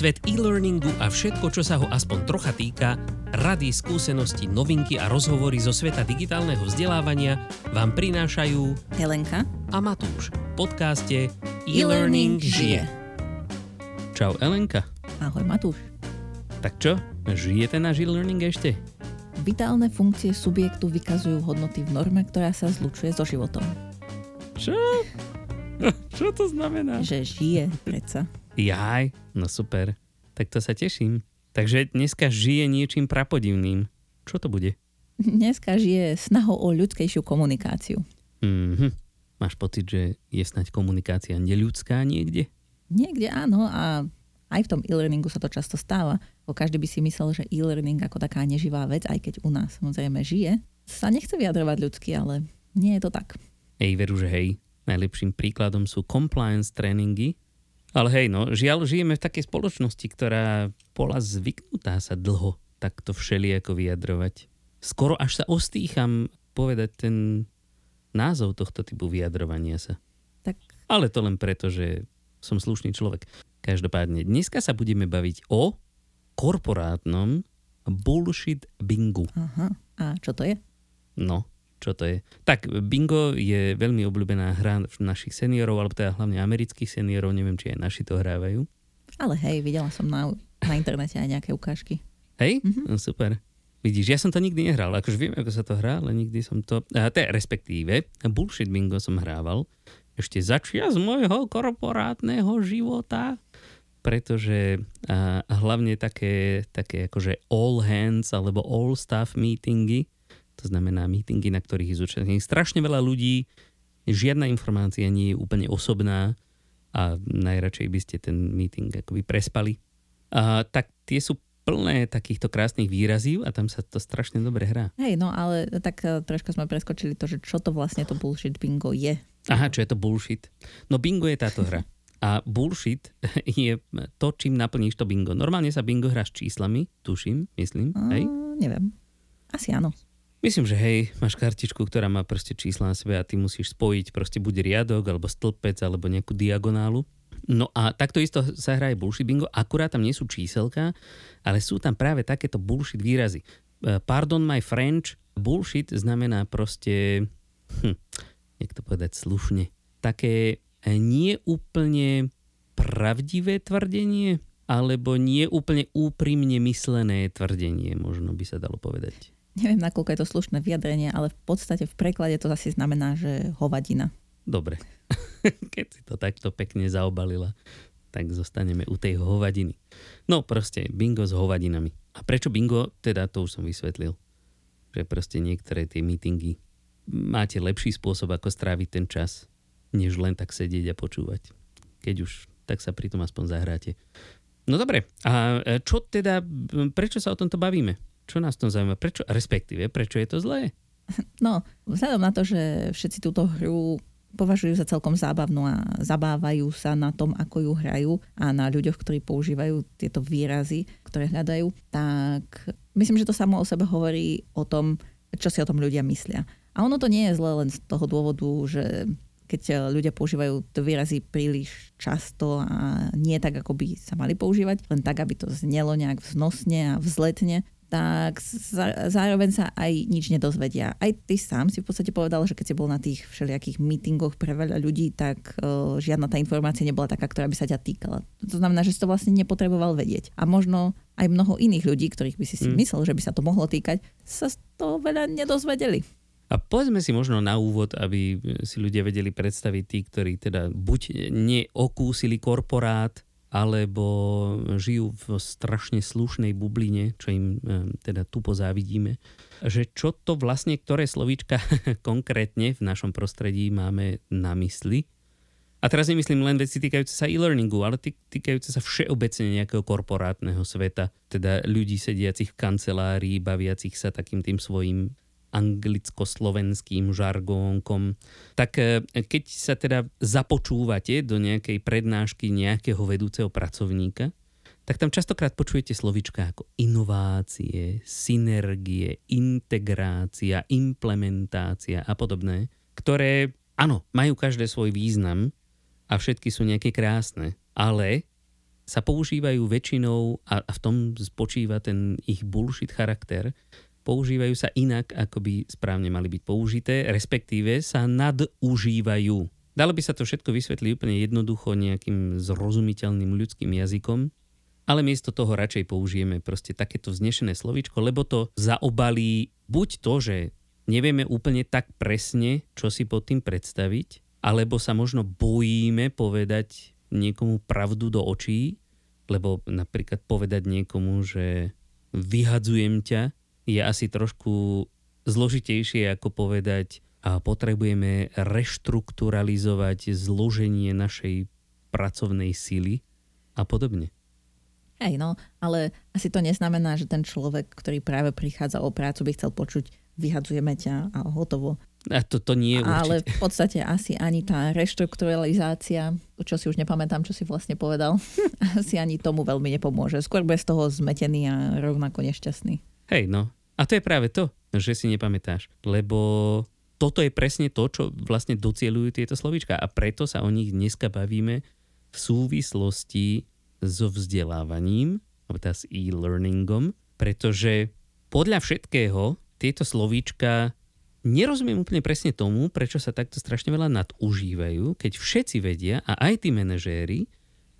Svet e-learningu a všetko, čo sa ho aspoň trocha týka, rady, skúsenosti, novinky a rozhovory zo sveta digitálneho vzdelávania vám prinášajú Helenka a Matúš v podcaste E-Learning žije. Čau Elenka. Ahoj Matúš. Tak čo, žije ten náš e-learning ešte? Vitálne funkcie subjektu vykazujú hodnoty v norme, ktorá sa zlučuje so životom. Čo? Čo to znamená? Že žije, predsa. Jaj, no super. Tak to sa teším. Takže dneska žije niečím prapodivným. Čo to bude? Dneska žije snahou o ľudskejšiu komunikáciu. Mhm. Máš pocit, že je snať komunikácia neľudská niekde? Niekde áno a aj v tom e-learningu sa to často stáva. Bo každý by si myslel, že e-learning ako taká neživá vec, aj keď u nás samozrejme žije, sa nechce vyjadrovať ľudsky, ale nie je to tak. Ej, veru, že hej. Najlepším príkladom sú compliance tréningy, ale hej, no, žiaľ, žijeme v takej spoločnosti, ktorá bola zvyknutá sa dlho takto všelijako vyjadrovať. Skoro až sa ostýcham povedať ten názov tohto typu vyjadrovania sa. Tak Ale to len preto, že som slušný človek. Každopádne, dneska sa budeme baviť o korporátnom bullshit bingu. aha. A čo to je? No, čo to je? Tak, bingo je veľmi obľúbená hra našich seniorov, alebo teda hlavne amerických seniorov, neviem, či aj naši to hrávajú. Ale hej, videla som na, na internete aj nejaké ukážky. Hej? Mm-hmm. No, super. Vidíš, ja som to nikdy nehral, akože viem, ako sa to hrá, ale nikdy som to... A to je respektíve, bullshit bingo som hrával ešte začia z môjho korporátneho života, pretože a, hlavne také, také akože all hands alebo all staff meetingy, to znamená meetingy, na ktorých je zúčastnených strašne veľa ľudí, žiadna informácia nie je úplne osobná a najradšej by ste ten meeting akoby prespali. A, tak tie sú plné takýchto krásnych výrazív a tam sa to strašne dobre hrá. Hej, no ale tak eh, troška sme preskočili to, že čo to vlastne to bullshit bingo je. Aha, čo je to bullshit? No bingo je táto hra. A bullshit je to, čím naplníš to bingo. Normálne sa bingo hrá s číslami, tuším, myslím, hej? Neviem. Asi áno. Myslím, že hej, máš kartičku, ktorá má proste čísla na sebe a ty musíš spojiť proste buď riadok, alebo stĺpec, alebo nejakú diagonálu. No a takto isto sa hrá aj bullshit bingo, akurát tam nie sú číselka, ale sú tam práve takéto bullshit výrazy. E, Pardon my French, bullshit znamená proste, hm, jak to povedať slušne, také e, nie úplne pravdivé tvrdenie, alebo nie úplne úprimne myslené tvrdenie, možno by sa dalo povedať. Neviem, nakoľko je to slušné vyjadrenie, ale v podstate v preklade to asi znamená, že hovadina. Dobre. Keď si to takto pekne zaobalila, tak zostaneme u tej hovadiny. No proste, bingo s hovadinami. A prečo bingo? Teda to už som vysvetlil. Že proste niektoré tie meetingy máte lepší spôsob, ako stráviť ten čas, než len tak sedieť a počúvať. Keď už, tak sa pri tom aspoň zahráte. No dobre, a čo teda, prečo sa o tomto bavíme? Čo nás to zaujíma? Prečo, respektíve, prečo je to zlé? No, vzhľadom na to, že všetci túto hru považujú za celkom zábavnú a zabávajú sa na tom, ako ju hrajú a na ľuďoch, ktorí používajú tieto výrazy, ktoré hľadajú, tak myslím, že to samo o sebe hovorí o tom, čo si o tom ľudia myslia. A ono to nie je zle len z toho dôvodu, že keď ľudia používajú to výrazy príliš často a nie tak, ako by sa mali používať, len tak, aby to znelo nejak vznosne a vzletne, tak zároveň sa aj nič nedozvedia. Aj ty sám si v podstate povedal, že keď si bol na tých všelijakých mítingoch pre veľa ľudí, tak uh, žiadna tá informácia nebola taká, ktorá by sa ťa týkala. To znamená, že si to vlastne nepotreboval vedieť. A možno aj mnoho iných ľudí, ktorých by si si mm. myslel, že by sa to mohlo týkať, sa toho veľa nedozvedeli. A povedzme si možno na úvod, aby si ľudia vedeli predstaviť tí, ktorí teda buď neokúsili korporát, alebo žijú v strašne slušnej bubline, čo im e, teda tu pozávidíme, že čo to vlastne, ktoré slovíčka konkrétne v našom prostredí máme na mysli. A teraz nemyslím len veci týkajúce sa e-learningu, ale týkajúce sa všeobecne nejakého korporátneho sveta, teda ľudí sediacich v kancelárii, baviacich sa takým tým svojim anglicko-slovenským žargónkom. Tak e, keď sa teda započúvate do nejakej prednášky nejakého vedúceho pracovníka, tak tam častokrát počujete slovička ako inovácie, synergie, integrácia, implementácia a podobné, ktoré, áno, majú každé svoj význam a všetky sú nejaké krásne, ale sa používajú väčšinou, a, v tom spočíva ten ich bullshit charakter, používajú sa inak, ako by správne mali byť použité, respektíve sa nadužívajú. Dalo by sa to všetko vysvetliť úplne jednoducho nejakým zrozumiteľným ľudským jazykom, ale miesto toho radšej použijeme proste takéto vznešené slovíčko, lebo to zaobalí buď to, že nevieme úplne tak presne, čo si pod tým predstaviť, alebo sa možno bojíme povedať niekomu pravdu do očí, lebo napríklad povedať niekomu, že vyhadzujem ťa, je asi trošku zložitejšie ako povedať a potrebujeme reštrukturalizovať zloženie našej pracovnej sily a podobne. Hej, no, ale asi to neznamená, že ten človek, ktorý práve prichádza o prácu, by chcel počuť vyhadzujeme ťa a hotovo. A to, to nie je určite. Ale v podstate asi ani tá reštrukturalizácia, čo si už nepamätám, čo si vlastne povedal, asi ani tomu veľmi nepomôže. Skôr bez toho zmetený a rovnako nešťastný. Hej, no. A to je práve to, že si nepamätáš. Lebo toto je presne to, čo vlastne docielujú tieto slovíčka. A preto sa o nich dneska bavíme v súvislosti so vzdelávaním, alebo teda s e-learningom, pretože podľa všetkého tieto slovíčka nerozumiem úplne presne tomu, prečo sa takto strašne veľa nadužívajú, keď všetci vedia, a aj tí manažéri,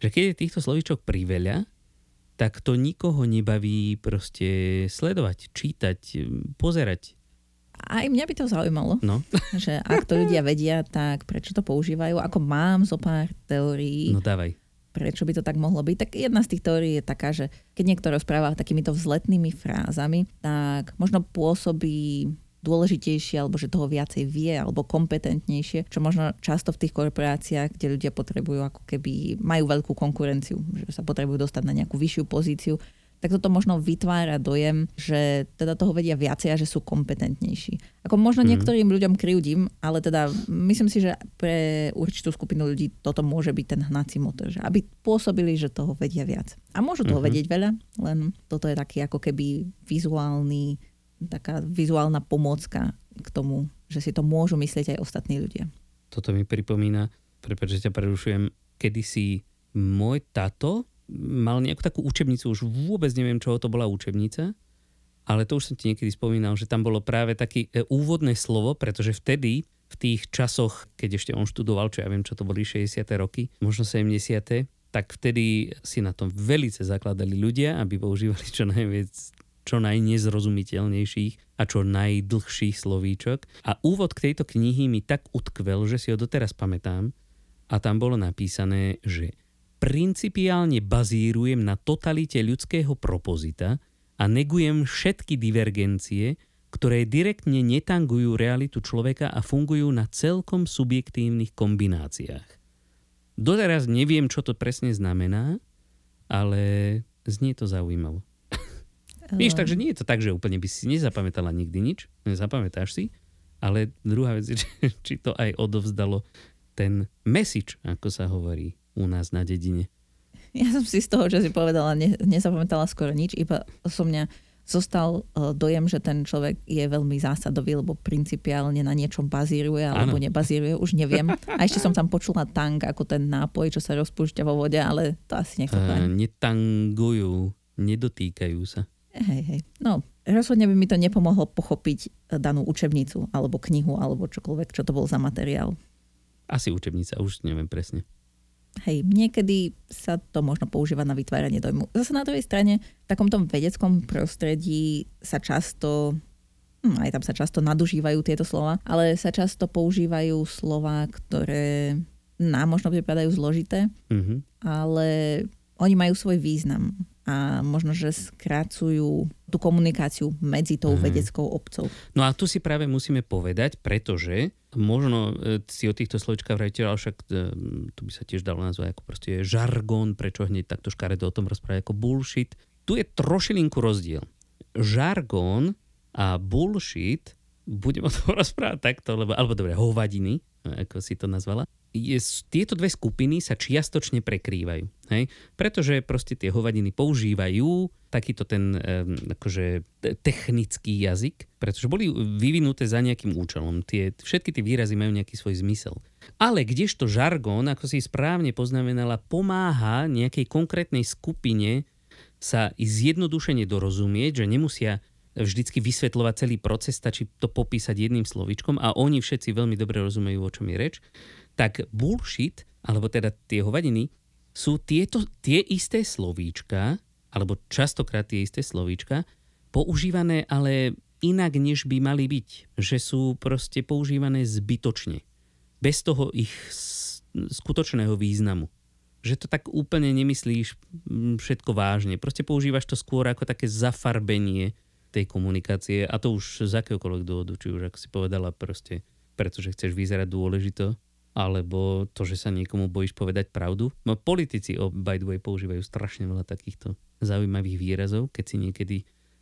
že keď je týchto slovíčok priveľa, tak to nikoho nebaví proste sledovať, čítať, pozerať. Aj mňa by to zaujímalo, no. že ak to ľudia vedia, tak prečo to používajú. Ako mám zo pár teórií. No dávaj prečo by to tak mohlo byť, tak jedna z tých teórií je taká, že keď niekto rozpráva takýmito vzletnými frázami, tak možno pôsobí dôležitejšie, alebo že toho viacej vie, alebo kompetentnejšie, čo možno často v tých korporáciách, kde ľudia potrebujú ako keby, majú veľkú konkurenciu, že sa potrebujú dostať na nejakú vyššiu pozíciu, tak toto možno vytvára dojem, že teda toho vedia viacej a že sú kompetentnejší. Ako možno mm. niektorým ľuďom kryjúdim, ale teda myslím si, že pre určitú skupinu ľudí toto môže byť ten hnací motor, že aby pôsobili, že toho vedia viac. A môžu toho mm-hmm. vedieť veľa, len toto je taký ako keby vizuálny, taká vizuálna pomôcka k tomu, že si to môžu myslieť aj ostatní ľudia. Toto mi pripomína, prepáč, že ťa prerušujem, kedysi môj tato mal nejakú takú učebnicu, už vôbec neviem, čo to bola učebnica, ale to už som ti niekedy spomínal, že tam bolo práve také e, úvodné slovo, pretože vtedy, v tých časoch, keď ešte on študoval, čo ja viem, čo to boli 60. roky, možno 70. tak vtedy si na tom velice zakladali ľudia, aby používali čo najviac čo najnezrozumiteľnejších a čo najdlhších slovíčok. A úvod k tejto knihy mi tak utkvel, že si ho doteraz pamätám. A tam bolo napísané, že principiálne bazírujem na totalite ľudského propozita a negujem všetky divergencie, ktoré direktne netangujú realitu človeka a fungujú na celkom subjektívnych kombináciách. Doteraz neviem, čo to presne znamená, ale znie to zaujímavo. Víš, takže nie je to tak, že úplne by si nezapamätala nikdy nič, nezapamätáš si, ale druhá vec je, či to aj odovzdalo ten message, ako sa hovorí u nás na dedine. Ja som si z toho, čo si povedala, ne, nezapamätala skoro nič, iba som mňa zostal uh, dojem, že ten človek je veľmi zásadový, lebo principiálne na niečom bazíruje alebo ano. nebazíruje, už neviem. A ešte som tam počula tang ako ten nápoj, čo sa rozpúšťa vo vode, ale to asi nechcem uh, Netangujú, nedotýkajú sa. Hej, hej. No, rozhodne by mi to nepomohlo pochopiť danú učebnicu alebo knihu alebo čokoľvek, čo to bol za materiál. Asi učebnica, už neviem presne. Hej, niekedy sa to možno používa na vytváranie dojmu. Zase na druhej strane, v takomto vedeckom prostredí sa často, hm, aj tam sa často nadužívajú tieto slova, ale sa často používajú slova, ktoré nám možno pripadajú zložité, mm-hmm. ale oni majú svoj význam a možno, že skracujú tú komunikáciu medzi tou mm. vedeckou obcov. No a tu si práve musíme povedať, pretože možno e, si o týchto slovičkách vrajte, ale však e, tu by sa tiež dalo nazvať ako proste žargón, prečo hneď takto škaredo o tom rozprávať ako bullshit. Tu je trošilinku rozdiel. Žargón a bullshit, budem o tom rozprávať takto, lebo, alebo dobre, hovadiny, ako si to nazvala, je, tieto dve skupiny sa čiastočne prekrývajú. Hej? Pretože proste tie hovadiny používajú takýto ten akože technický jazyk, pretože boli vyvinuté za nejakým účelom. Tie, všetky tie výrazy majú nejaký svoj zmysel. Ale kdežto žargón, ako si správne poznamenala, pomáha nejakej konkrétnej skupine sa zjednodušene dorozumieť, že nemusia vždycky vysvetľovať celý proces, stačí to popísať jedným slovičkom a oni všetci veľmi dobre rozumejú, o čom je reč, tak bullshit, alebo teda tie hovadiny, sú tieto, tie isté slovíčka, alebo častokrát tie isté slovíčka, používané ale inak, než by mali byť. Že sú proste používané zbytočne. Bez toho ich skutočného významu. Že to tak úplne nemyslíš všetko vážne. Proste používaš to skôr ako také zafarbenie tej komunikácie a to už z akéhokoľvek dôvodu, či už ako si povedala proste, pretože chceš vyzerať dôležito, alebo to, že sa niekomu bojíš povedať pravdu. No, politici, oh, by the way, používajú strašne veľa takýchto zaujímavých výrazov, keď si niekedy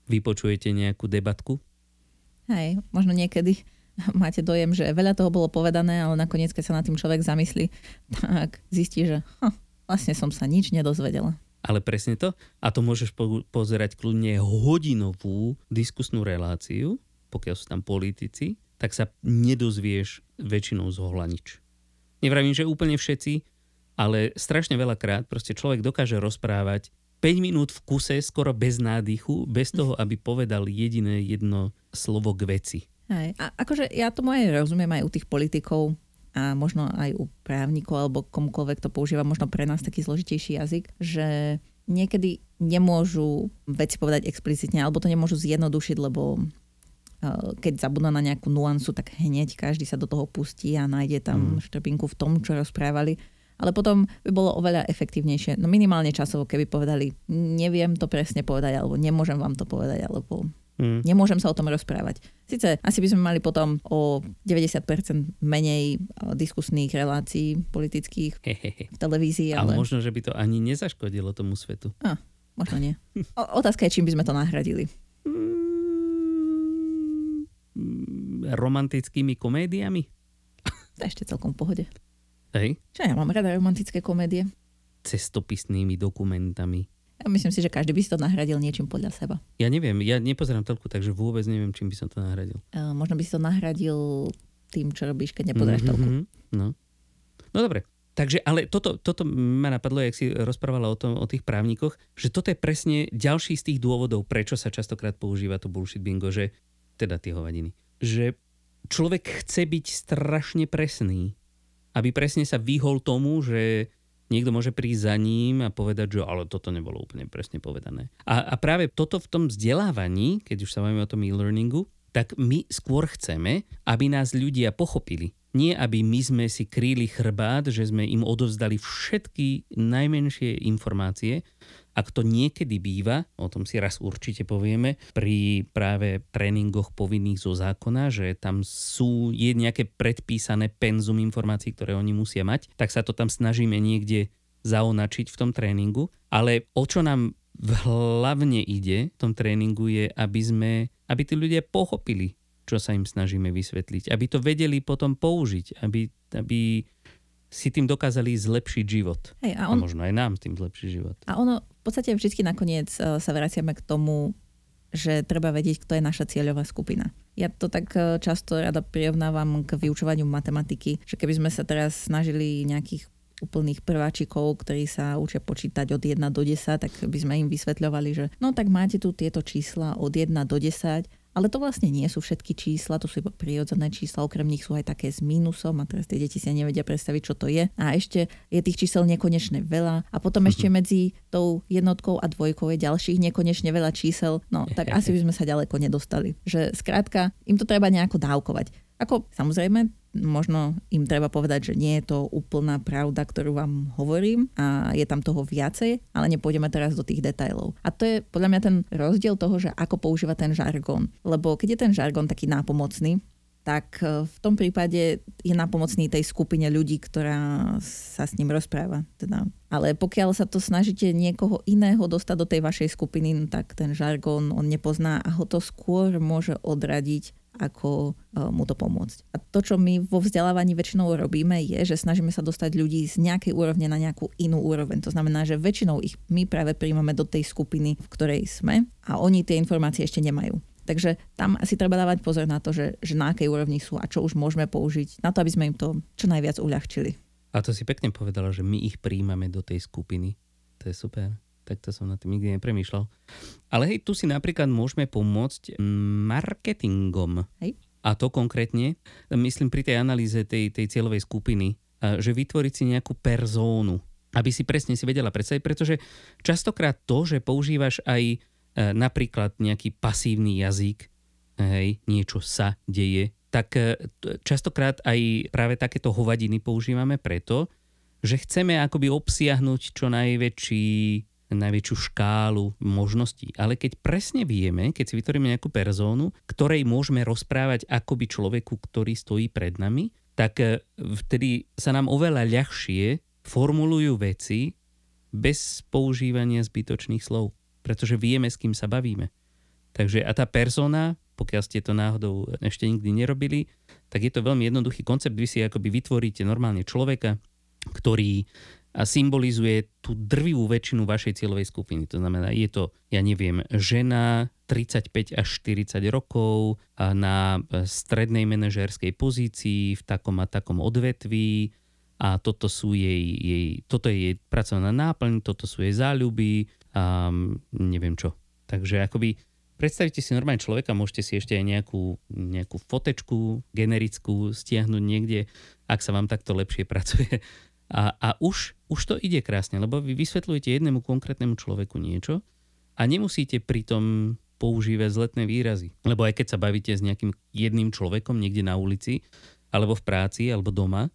vypočujete nejakú debatku. Hej, možno niekedy máte dojem, že veľa toho bolo povedané, ale nakoniec, keď sa na tým človek zamyslí, tak zistí, že hm, vlastne som sa nič nedozvedela. Ale presne to. A to môžeš po- pozerať kľudne hodinovú diskusnú reláciu, pokiaľ sú tam politici, tak sa nedozvieš väčšinou z nič. Nevravím, že úplne všetci, ale strašne veľakrát proste človek dokáže rozprávať 5 minút v kuse, skoro bez nádychu, bez toho, aby povedal jediné jedno slovo k veci. Hej. A akože ja tomu aj rozumiem aj u tých politikov, a možno aj u právnikov alebo komukoľvek to používa možno pre nás taký zložitejší jazyk, že niekedy nemôžu veci povedať explicitne alebo to nemôžu zjednodušiť, lebo keď zabudnú na nejakú nuansu, tak hneď každý sa do toho pustí a nájde tam mm. štrbinku v tom, čo rozprávali. Ale potom by bolo oveľa efektívnejšie, no minimálne časovo, keby povedali, neviem to presne povedať, alebo nemôžem vám to povedať, alebo Mm. Nemôžem sa o tom rozprávať. Sice asi by sme mali potom o 90% menej diskusných relácií politických v televízii. Ale... ale možno, že by to ani nezaškodilo tomu svetu. A, možno nie. O, otázka je, čím by sme to nahradili. Mm, romantickými komédiami? Ešte celkom v pohode. Hej. Čo ja mám rada romantické komédie. Cestopisnými dokumentami. Ja myslím si, že každý by si to nahradil niečím podľa seba. Ja neviem, ja nepozerám toľko, takže vôbec neviem, čím by som to nahradil. Uh, možno by si to nahradil tým, čo robíš, keď nepozeráš mm-hmm, toľko. No. no dobre, Takže, ale toto, toto ma napadlo, jak si rozprávala o, tom, o tých právnikoch, že toto je presne ďalší z tých dôvodov, prečo sa častokrát používa to bullshit bingo, že, teda tie hovadiny, že človek chce byť strašne presný, aby presne sa vyhol tomu, že niekto môže prísť za ním a povedať, že ale toto nebolo úplne presne povedané. A, a práve toto v tom vzdelávaní, keď už sa máme o tom e-learningu, tak my skôr chceme, aby nás ľudia pochopili. Nie, aby my sme si kríli chrbát, že sme im odovzdali všetky najmenšie informácie, ak to niekedy býva, o tom si raz určite povieme, pri práve tréningoch povinných zo zákona, že tam sú, je nejaké predpísané penzum informácií, ktoré oni musia mať, tak sa to tam snažíme niekde zaonačiť v tom tréningu. Ale o čo nám hlavne ide v tom tréningu je, aby sme, aby tí ľudia pochopili, čo sa im snažíme vysvetliť. Aby to vedeli potom použiť, aby, aby si tým dokázali zlepšiť život. Hej, a, on... a možno aj nám tým zlepšiť život. A ono podstate vždy nakoniec e, sa vraciame k tomu, že treba vedieť, kto je naša cieľová skupina. Ja to tak e, často rada prirovnávam k vyučovaniu matematiky, že keby sme sa teraz snažili nejakých úplných prváčikov, ktorí sa učia počítať od 1 do 10, tak by sme im vysvetľovali, že no tak máte tu tieto čísla od 1 do 10 ale to vlastne nie sú všetky čísla, to sú iba prirodzené čísla, okrem nich sú aj také s mínusom a teraz tie deti si nevedia predstaviť, čo to je. A ešte je tých čísel nekonečne veľa a potom ešte medzi tou jednotkou a dvojkou je ďalších nekonečne veľa čísel. No tak asi by sme sa ďaleko nedostali. Že skrátka, im to treba nejako dávkovať. Ako samozrejme, možno im treba povedať, že nie je to úplná pravda, ktorú vám hovorím a je tam toho viacej, ale nepôjdeme teraz do tých detajlov. A to je podľa mňa ten rozdiel toho, že ako používa ten žargón. Lebo keď je ten žargón taký nápomocný, tak e, v tom prípade je napomocný tej skupine ľudí, ktorá sa s ním rozpráva. Teda. Ale pokiaľ sa to snažíte niekoho iného dostať do tej vašej skupiny, no tak ten žargón on nepozná a ho to skôr môže odradiť ako uh, mu to pomôcť. A to, čo my vo vzdelávaní väčšinou robíme, je, že snažíme sa dostať ľudí z nejakej úrovne na nejakú inú úroveň. To znamená, že väčšinou ich my práve príjmame do tej skupiny, v ktorej sme a oni tie informácie ešte nemajú. Takže tam asi treba dávať pozor na to, že, že na akej úrovni sú a čo už môžeme použiť na to, aby sme im to čo najviac uľahčili. A to si pekne povedala, že my ich príjmame do tej skupiny. To je super takto som na tým nikdy nepremýšľal. Ale hej, tu si napríklad môžeme pomôcť marketingom. Hej. A to konkrétne, myslím pri tej analýze tej, tej cieľovej skupiny, že vytvoriť si nejakú perzónu, aby si presne si vedela predstaviť, pretože častokrát to, že používaš aj e, napríklad nejaký pasívny jazyk, hej, niečo sa deje, tak e, častokrát aj práve takéto hovadiny používame preto, že chceme akoby obsiahnuť čo najväčší najväčšiu škálu možností. Ale keď presne vieme, keď si vytvoríme nejakú perzónu, ktorej môžeme rozprávať akoby človeku, ktorý stojí pred nami, tak e, vtedy sa nám oveľa ľahšie formulujú veci bez používania zbytočných slov. Pretože vieme, s kým sa bavíme. Takže a tá persona, pokiaľ ste to náhodou ešte nikdy nerobili, tak je to veľmi jednoduchý koncept. Vy si akoby vytvoríte normálne človeka, ktorý a symbolizuje tú drvivú väčšinu vašej cieľovej skupiny. To znamená, je to, ja neviem, žena 35 až 40 rokov na strednej manažérskej pozícii v takom a takom odvetví a toto sú jej, jej, toto je jej pracovná náplň, toto sú jej záľuby a neviem čo. Takže akoby predstavite si normálne človeka, môžete si ešte aj nejakú, nejakú fotečku generickú stiahnuť niekde, ak sa vám takto lepšie pracuje a, a už, už to ide krásne, lebo vy vysvetľujete jednému konkrétnemu človeku niečo a nemusíte pritom používať zletné výrazy. Lebo aj keď sa bavíte s nejakým jedným človekom niekde na ulici, alebo v práci, alebo doma,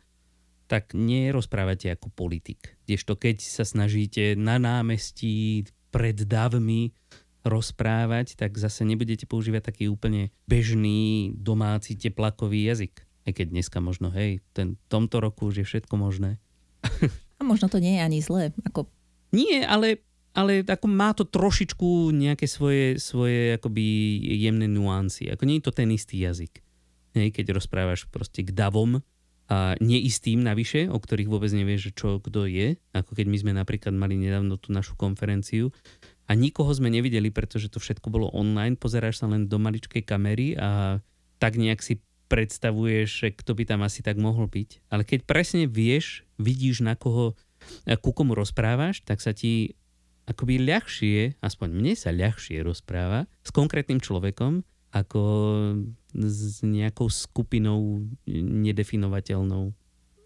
tak nerozprávate ako politik. Kdežto keď sa snažíte na námestí pred davmi rozprávať, tak zase nebudete používať taký úplne bežný domáci teplakový jazyk. Aj keď dneska možno, hej, ten, tomto roku už je všetko možné. A možno to nie je ani zlé. Ako... Nie, ale, ale ako má to trošičku nejaké svoje, svoje akoby jemné nuancy. Ako nie je to ten istý jazyk. Hej, keď rozprávaš proste k davom a neistým navyše, o ktorých vôbec nevieš, čo kto je. Ako keď my sme napríklad mali nedávno tú našu konferenciu a nikoho sme nevideli, pretože to všetko bolo online, pozeráš sa len do maličkej kamery a tak nejak si predstavuješ, kto by tam asi tak mohol byť. Ale keď presne vieš, vidíš na koho, ku komu rozprávaš, tak sa ti akoby ľahšie, aspoň mne sa ľahšie rozpráva s konkrétnym človekom, ako s nejakou skupinou nedefinovateľnou.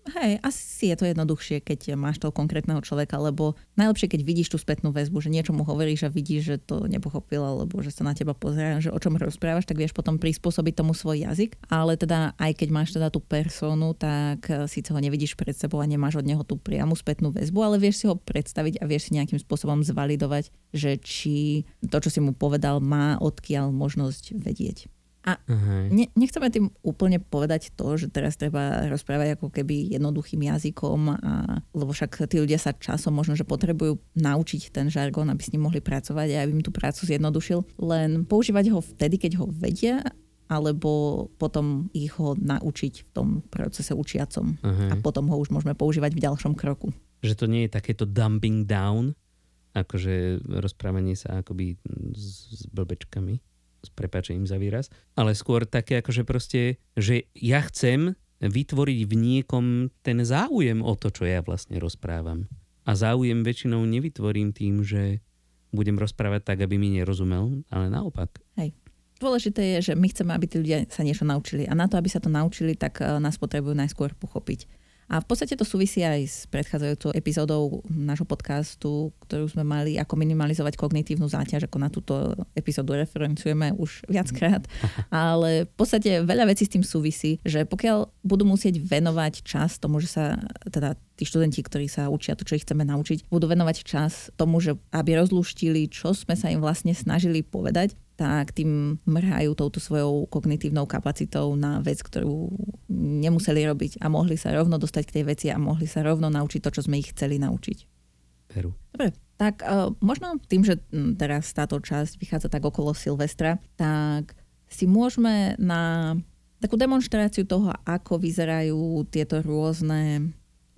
Hej, asi je to jednoduchšie, keď máš toho konkrétneho človeka, lebo najlepšie, keď vidíš tú spätnú väzbu, že niečo mu hovoríš a vidíš, že to nepochopil, alebo že sa na teba pozerá, že o čom rozprávaš, tak vieš potom prispôsobiť tomu svoj jazyk. Ale teda aj keď máš teda tú personu, tak eh, síce ho nevidíš pred sebou a nemáš od neho tú priamu spätnú väzbu, ale vieš si ho predstaviť a vieš si nejakým spôsobom zvalidovať, že či to, čo si mu povedal, má odkiaľ možnosť vedieť. A ne, nechceme tým úplne povedať to, že teraz treba rozprávať ako keby jednoduchým jazykom, a, lebo však tí ľudia sa časom možno, že potrebujú naučiť ten žargón, aby s ním mohli pracovať a aby im tú prácu zjednodušil. Len používať ho vtedy, keď ho vedia alebo potom ich ho naučiť v tom procese učiacom. Uh-huh. A potom ho už môžeme používať v ďalšom kroku. Že to nie je takéto dumping down, akože rozprávanie sa akoby s, s blbečkami s prepačením za výraz, ale skôr také akože proste, že ja chcem vytvoriť v niekom ten záujem o to, čo ja vlastne rozprávam. A záujem väčšinou nevytvorím tým, že budem rozprávať tak, aby mi nerozumel, ale naopak. Hej. Dôležité je, že my chceme, aby tí ľudia sa niečo naučili. A na to, aby sa to naučili, tak eh, nás potrebujú najskôr pochopiť. A v podstate to súvisí aj s predchádzajúcou epizódou nášho podcastu, ktorú sme mali ako minimalizovať kognitívnu záťaž, ako na túto epizódu referencujeme už viackrát. Ale v podstate veľa vecí s tým súvisí, že pokiaľ budú musieť venovať čas tomu, že sa teda tí študenti, ktorí sa učia to, čo ich chceme naučiť, budú venovať čas tomu, že aby rozluštili, čo sme sa im vlastne snažili povedať, tak tým mrhajú touto svojou kognitívnou kapacitou na vec, ktorú nemuseli robiť a mohli sa rovno dostať k tej veci a mohli sa rovno naučiť to, čo sme ich chceli naučiť. Peru. Dobre, tak uh, možno tým, že teraz táto časť vychádza tak okolo Silvestra, tak si môžeme na takú demonstráciu toho, ako vyzerajú tieto rôzne e,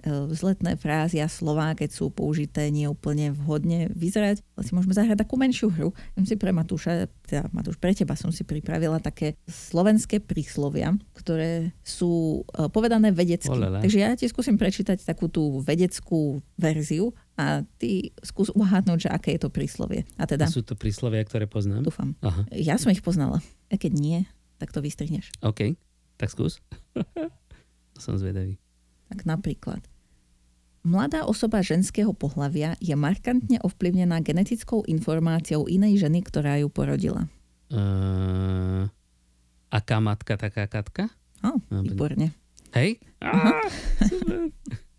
vzletné frázy a slová, keď sú použité neúplne vhodne vyzerať. Si môžeme zahrať takú menšiu hru. Ja si pre Matúša, teda Matúš, pre teba som si pripravila také slovenské príslovia, ktoré sú e, povedané vedecky. Olala. Takže ja ti skúsim prečítať takú tú vedeckú verziu a ty skús uhádnuť, že aké je to príslovie. A teda, A sú to príslovia, ktoré poznám? dúfam. Aha, Ja som ich poznala. A keď nie, tak to vystrihneš. OK. Tak skús. som zvedavý. Tak napríklad. Mladá osoba ženského pohlavia je markantne ovplyvnená genetickou informáciou inej ženy, ktorá ju porodila. Uh, aká matka, taká katka? Á, Dobre. výborne. Hej?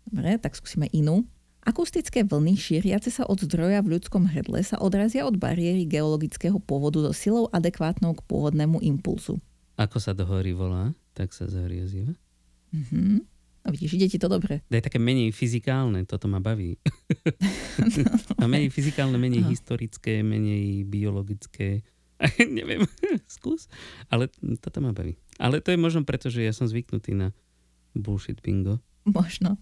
Dobre, tak skúsime inú. Akustické vlny šíriace sa od zdroja v ľudskom hrdle sa odrazia od bariéry geologického pôvodu so silou adekvátnou k pôvodnému impulsu. Ako sa do hory volá, tak sa zhory ozýva. Mhm. No vidíš, ide ti to dobre. To je také menej fyzikálne, toto ma baví. A menej fyzikálne, menej Aha. historické, menej biologické. Neviem, skús. Ale toto ma baví. Ale to je možno preto, že ja som zvyknutý na bullshit bingo. Možno.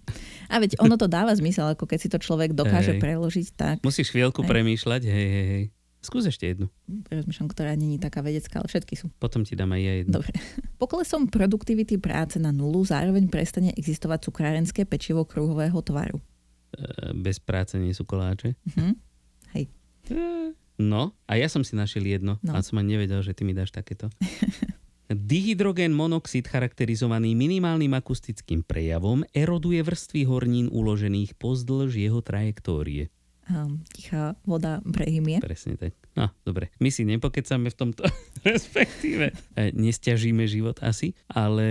A veď ono to dáva zmysel, ako keď si to človek dokáže Hej. preložiť tak. Musíš chvíľku Hej. premýšľať, hej, hej, hej. Skús ešte jednu. Rozmýšľam, ktorá není taká vedecká, ale všetky sú. Potom ti dám aj ja jednu. Dobre. Poklesom produktivity práce na nulu zároveň prestane existovať cukrárenské pečivo kruhového tvaru. E, Bez práce nie sú koláče. Mhm. E, No, a ja som si našiel jedno. No. A som ani nevedel, že ty mi dáš takéto. Dihydrogén monoxid charakterizovaný minimálnym akustickým prejavom eroduje vrstvy hornín uložených pozdĺž jeho trajektórie. Um, tichá voda brehymie. Presne tak. No, dobre. My si nepokecáme v tomto, respektíve e, nestiažíme život asi, ale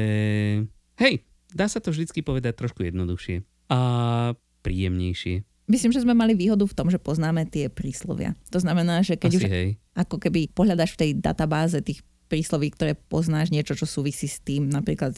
hej, dá sa to vždycky povedať trošku jednoduchšie a príjemnejšie. Myslím, že sme mali výhodu v tom, že poznáme tie príslovia. To znamená, že keď Asi už hej. ako keby pohľadaš v tej databáze tých prísloví, ktoré poznáš niečo, čo súvisí s tým, napríklad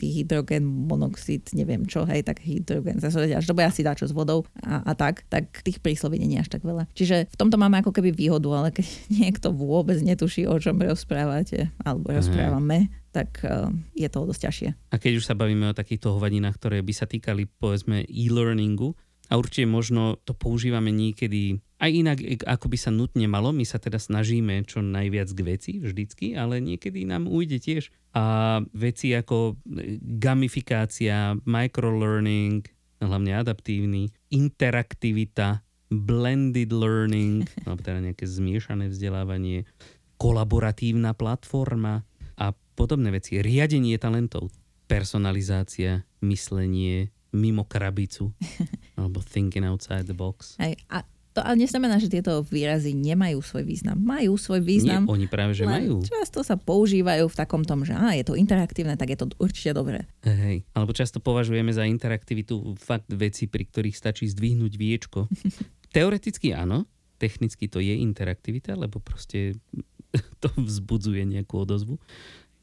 hydrogen, monoxid, neviem čo, hej, tak hydrogen, zase až to bude asi čo s vodou a, a tak, tak tých prísloví nie je až tak veľa. Čiže v tomto máme ako keby výhodu, ale keď niekto vôbec netuší, o čom rozprávate, alebo rozprávame, tak uh, je to dosť ťažšie. A keď už sa bavíme o takýchto hovadinách, ktoré by sa týkali povedzme e-learningu, a určite možno to používame niekedy aj inak, e- ako by sa nutne malo. My sa teda snažíme čo najviac k veci vždycky, ale niekedy nám ujde tiež. A veci ako e, gamifikácia, microlearning, hlavne adaptívny, interaktivita, blended learning, alebo teda nejaké zmiešané vzdelávanie, kolaboratívna platforma a podobné veci. Riadenie talentov, personalizácia, myslenie mimo krabicu, alebo thinking outside the box. Hej, a to ale neznamená, že tieto výrazy nemajú svoj význam. Majú svoj Nie, význam. oni práve, že majú. Často sa používajú v takom tom, že á, je to interaktívne, tak je to určite dobré. Hej. Alebo často považujeme za interaktivitu fakt veci, pri ktorých stačí zdvihnúť viečko. Teoreticky áno, technicky to je interaktivita, lebo proste to vzbudzuje nejakú odozvu.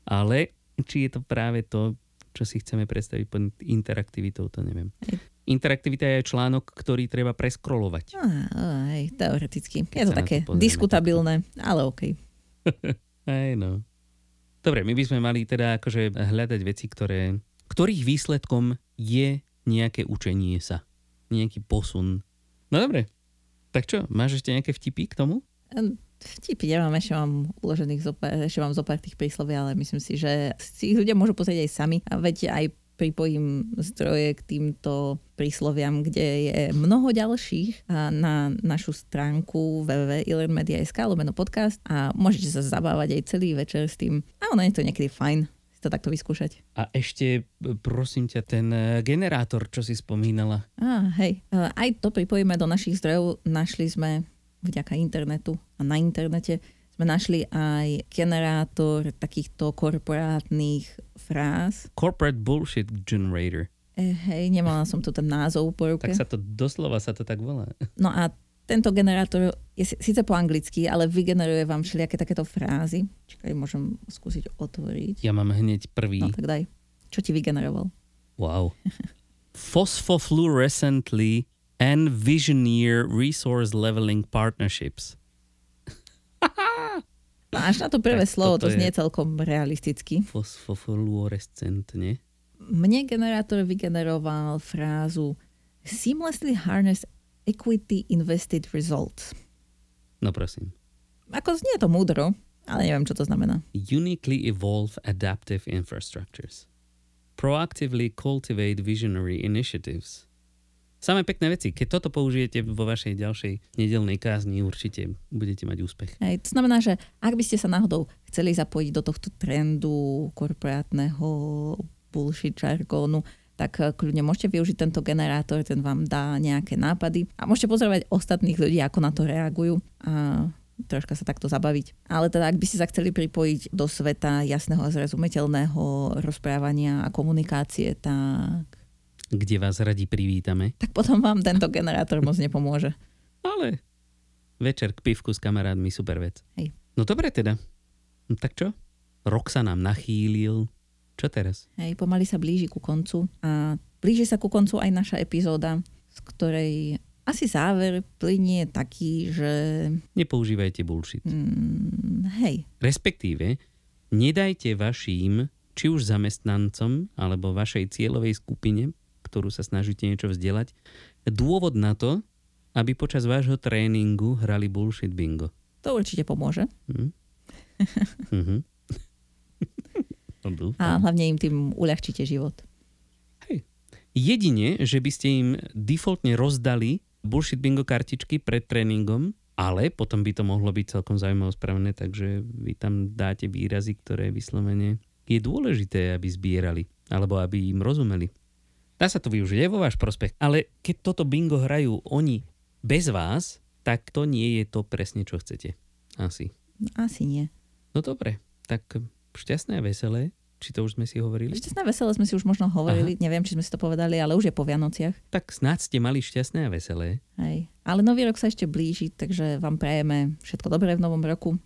Ale či je to práve to, čo si chceme predstaviť pod interaktivitou, to neviem. Interaktivita je článok, ktorý treba preskrolovať. Á, á, hej, teoreticky. Keď je to to také pozrieme diskutabilné, ale OK. Hej, no. Dobre, my by sme mali teda akože hľadať veci, ktoré, ktorých výsledkom je nejaké učenie sa. Nejaký posun. No dobre. Tak čo, máš ešte nejaké vtipy k tomu? Vtipy nemám, ešte mám uložených zopár, ešte mám zopár tých prísloví, ale myslím si, že si ich ľudia môžu pozrieť aj sami. A veď aj pripojím zdroje k týmto prísloviam, kde je mnoho ďalších na našu stránku www.ilearnmedia.sk lomeno podcast a môžete sa zabávať aj celý večer s tým. A ono je to niekedy fajn to takto vyskúšať. A ešte, prosím ťa, ten eh, generátor, čo si spomínala. Á, hej. E, Aj to pripojíme do našich zdrojov. Našli sme vďaka internetu a na internete sme našli aj generátor takýchto korporátnych fráz. Corporate Bullshit Generator. E, hej, nemala som tu ten názov po ruke. Tak sa to, doslova sa to tak volá. No a tento generátor je sí- síce po anglicky, ale vygeneruje vám všelijaké takéto frázy. Čakaj, môžem skúsiť otvoriť. Ja mám hneď prvý. No tak daj. Čo ti vygeneroval? Wow. Phosphofluorescently and Visioneer Resource Leveling Partnerships. Až na to prvé Tak slovo, to je- znie celkom realisticky. Fosfofluorescentne. Mne generátor vygeneroval frázu seamlessly harness equity invested results. No prosím. Ako znie to múdro, ale neviem, čo to znamená. Uniquely evolve adaptive infrastructures. Proactively cultivate visionary initiatives. Samé pekné veci. Keď toto použijete vo vašej ďalšej nedelnej kázni, určite budete mať úspech. Hej, to znamená, že ak by ste sa náhodou chceli zapojiť do tohto trendu korporátneho bullshit žargónu, tak eh, kľudne môžete využiť tento generátor, ten vám dá nejaké nápady a môžete pozorovať ostatných ľudí, ako na to reagujú a troška sa takto zabaviť. Ale teda, ak by ste sa chceli pripojiť do sveta jasného a zrozumiteľného rozprávania a komunikácie, tak, Kde vás radi privítame. tak potom vám tento generátor moc nepomôže. Ale večer k pivku s kamarátmi, super vec. Hej. No dobre teda. No tak čo? Rok sa nám nachýlil. Čo teraz? Hej, pomaly sa blíži ku koncu a blíži sa ku koncu aj naša epizóda, z ktorej asi záver plinie taký, že Nepoužívajte bullshit. mm, hej, Respektíve, nedajte vašim, či už zamestnancom, alebo vašej cieľovej skupine, ktorú sa snažíte niečo vzdelať, dôvod na to, aby počas vášho tréningu hrali bullshit bingo. to určite pomôže. Hm? Mhm. No, A hlavne im tým uľahčíte život. Jedine, že by ste im defaultne rozdali bullshit bingo kartičky pred tréningom, ale potom by to mohlo byť celkom zaujímavé spravené, takže vy tam dáte výrazy, ktoré vyslovene je dôležité, aby zbierali, alebo aby im rozumeli. Dá sa to využiť aj vo váš prospech, ale keď toto bingo hrajú oni bez vás, tak to nie je to presne, čo chcete. Asi. Asi nie. No dobre, tak šťastné a veselé. Či to už sme si hovorili? Šťastné veselé sme si už možno hovorili, Aha. neviem, či sme si to povedali, ale už je po Vianociach. Tak snáď ste mali šťastné a veselé. Hej. Ale nový rok sa ešte blíži, takže vám prajeme všetko dobré v novom roku.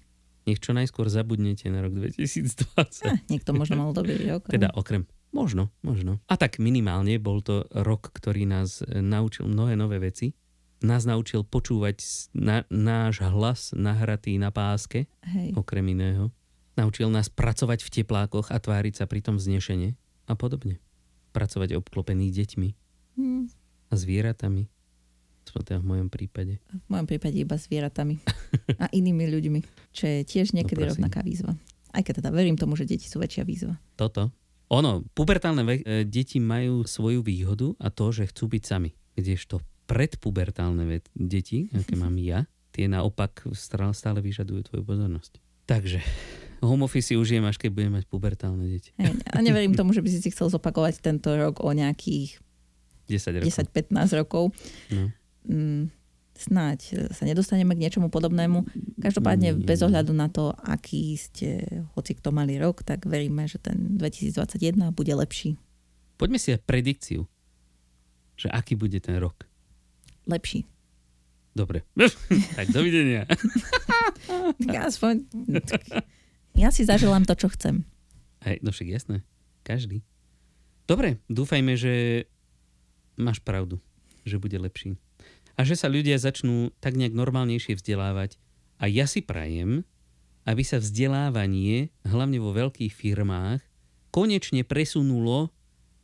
Nech čo najskôr zabudnete na rok 2020. Ah, niekto možno mal dobrý rok. Teda okrem. Možno, možno. A tak minimálne bol to rok, ktorý nás naučil mnohé nové veci. Nás naučil počúvať na, náš hlas nahratý na páske, Hej. okrem iného. Naučil nás pracovať v teplákoch a tváriť sa pritom vznešene a podobne. Pracovať obklopený deťmi Hm, a zvieratami. Teda v mojom prípade. v mojom prípade iba zvieratami a inými ľuďmi, čo je tiež niekedy No, prosím. rovnaká výzva. Aj keď teda verím tomu, že deti sú väčšia výzva. Toto. Ono, pubertálne ve- e, deti majú svoju výhodu a to, že chcú byť sami. Kdežto predpubertálne ve- deti, aké mám ja, tie naopak stále vyžadujú tvoju pozornosť. Takže, home office si užijem, až keď budem mať pubertálne deti. A neverím tomu, že by si si chcel zopakovať tento rok o nejakých 10 rokov. 10-15 rokov. No. Mm, snáď sa nedostaneme k niečomu podobnému. Každopádne Mm. bez ohľadu na to, aký ste hoci kto mali rok, tak veríme, že ten 2021 bude lepší. Poďme si dať predikciu, že aký bude ten rok. Lepší. Dobre. tak dovidenia. Tak aspoň... Ja si zaželám to, čo chcem. Hej, no však jasné. Každý. Dobre, dúfajme, že máš pravdu, že bude lepší. A že sa ľudia začnú tak nejak normálnejšie vzdelávať. A ja si prajem, aby sa vzdelávanie, hlavne vo veľkých firmách, konečne presunulo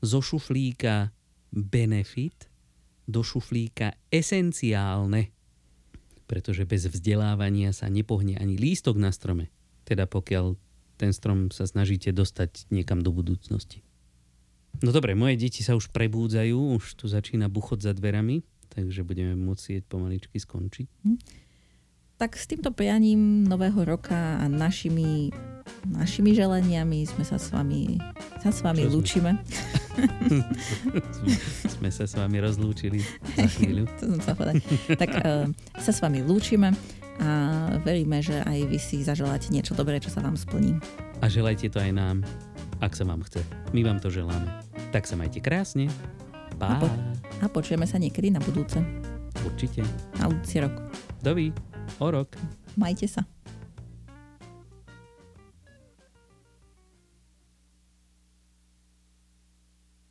zo šuflíka benefit do šuflíka esenciálne. Pretože bez vzdelávania sa nepohne ani lístok na strome. Teda pokiaľ ten strom sa snažíte dostať niekam do budúcnosti. No dobre, moje deti sa už prebúdzajú, už tu začína buchod za dverami, takže budeme musieť pomaličky skončiť. Tak s týmto prianím nového roka a našimi, našimi želaniami sme sa s vami, sa s vami Čo sme? lúčime. Sme sa s vami rozlúčili za chvíľu. to som sa povedať. Tak uh, sa s vami lúčime a veríme, že aj vy si zaželáte niečo dobré, čo sa vám splní. A želajte to aj nám, ak sa vám chce. My vám to želáme. Tak sa majte krásne. A Pá. po- A počujeme sa niekedy na budúce. Určite. Na budúci rok. Dovi. O rok. Majte sa.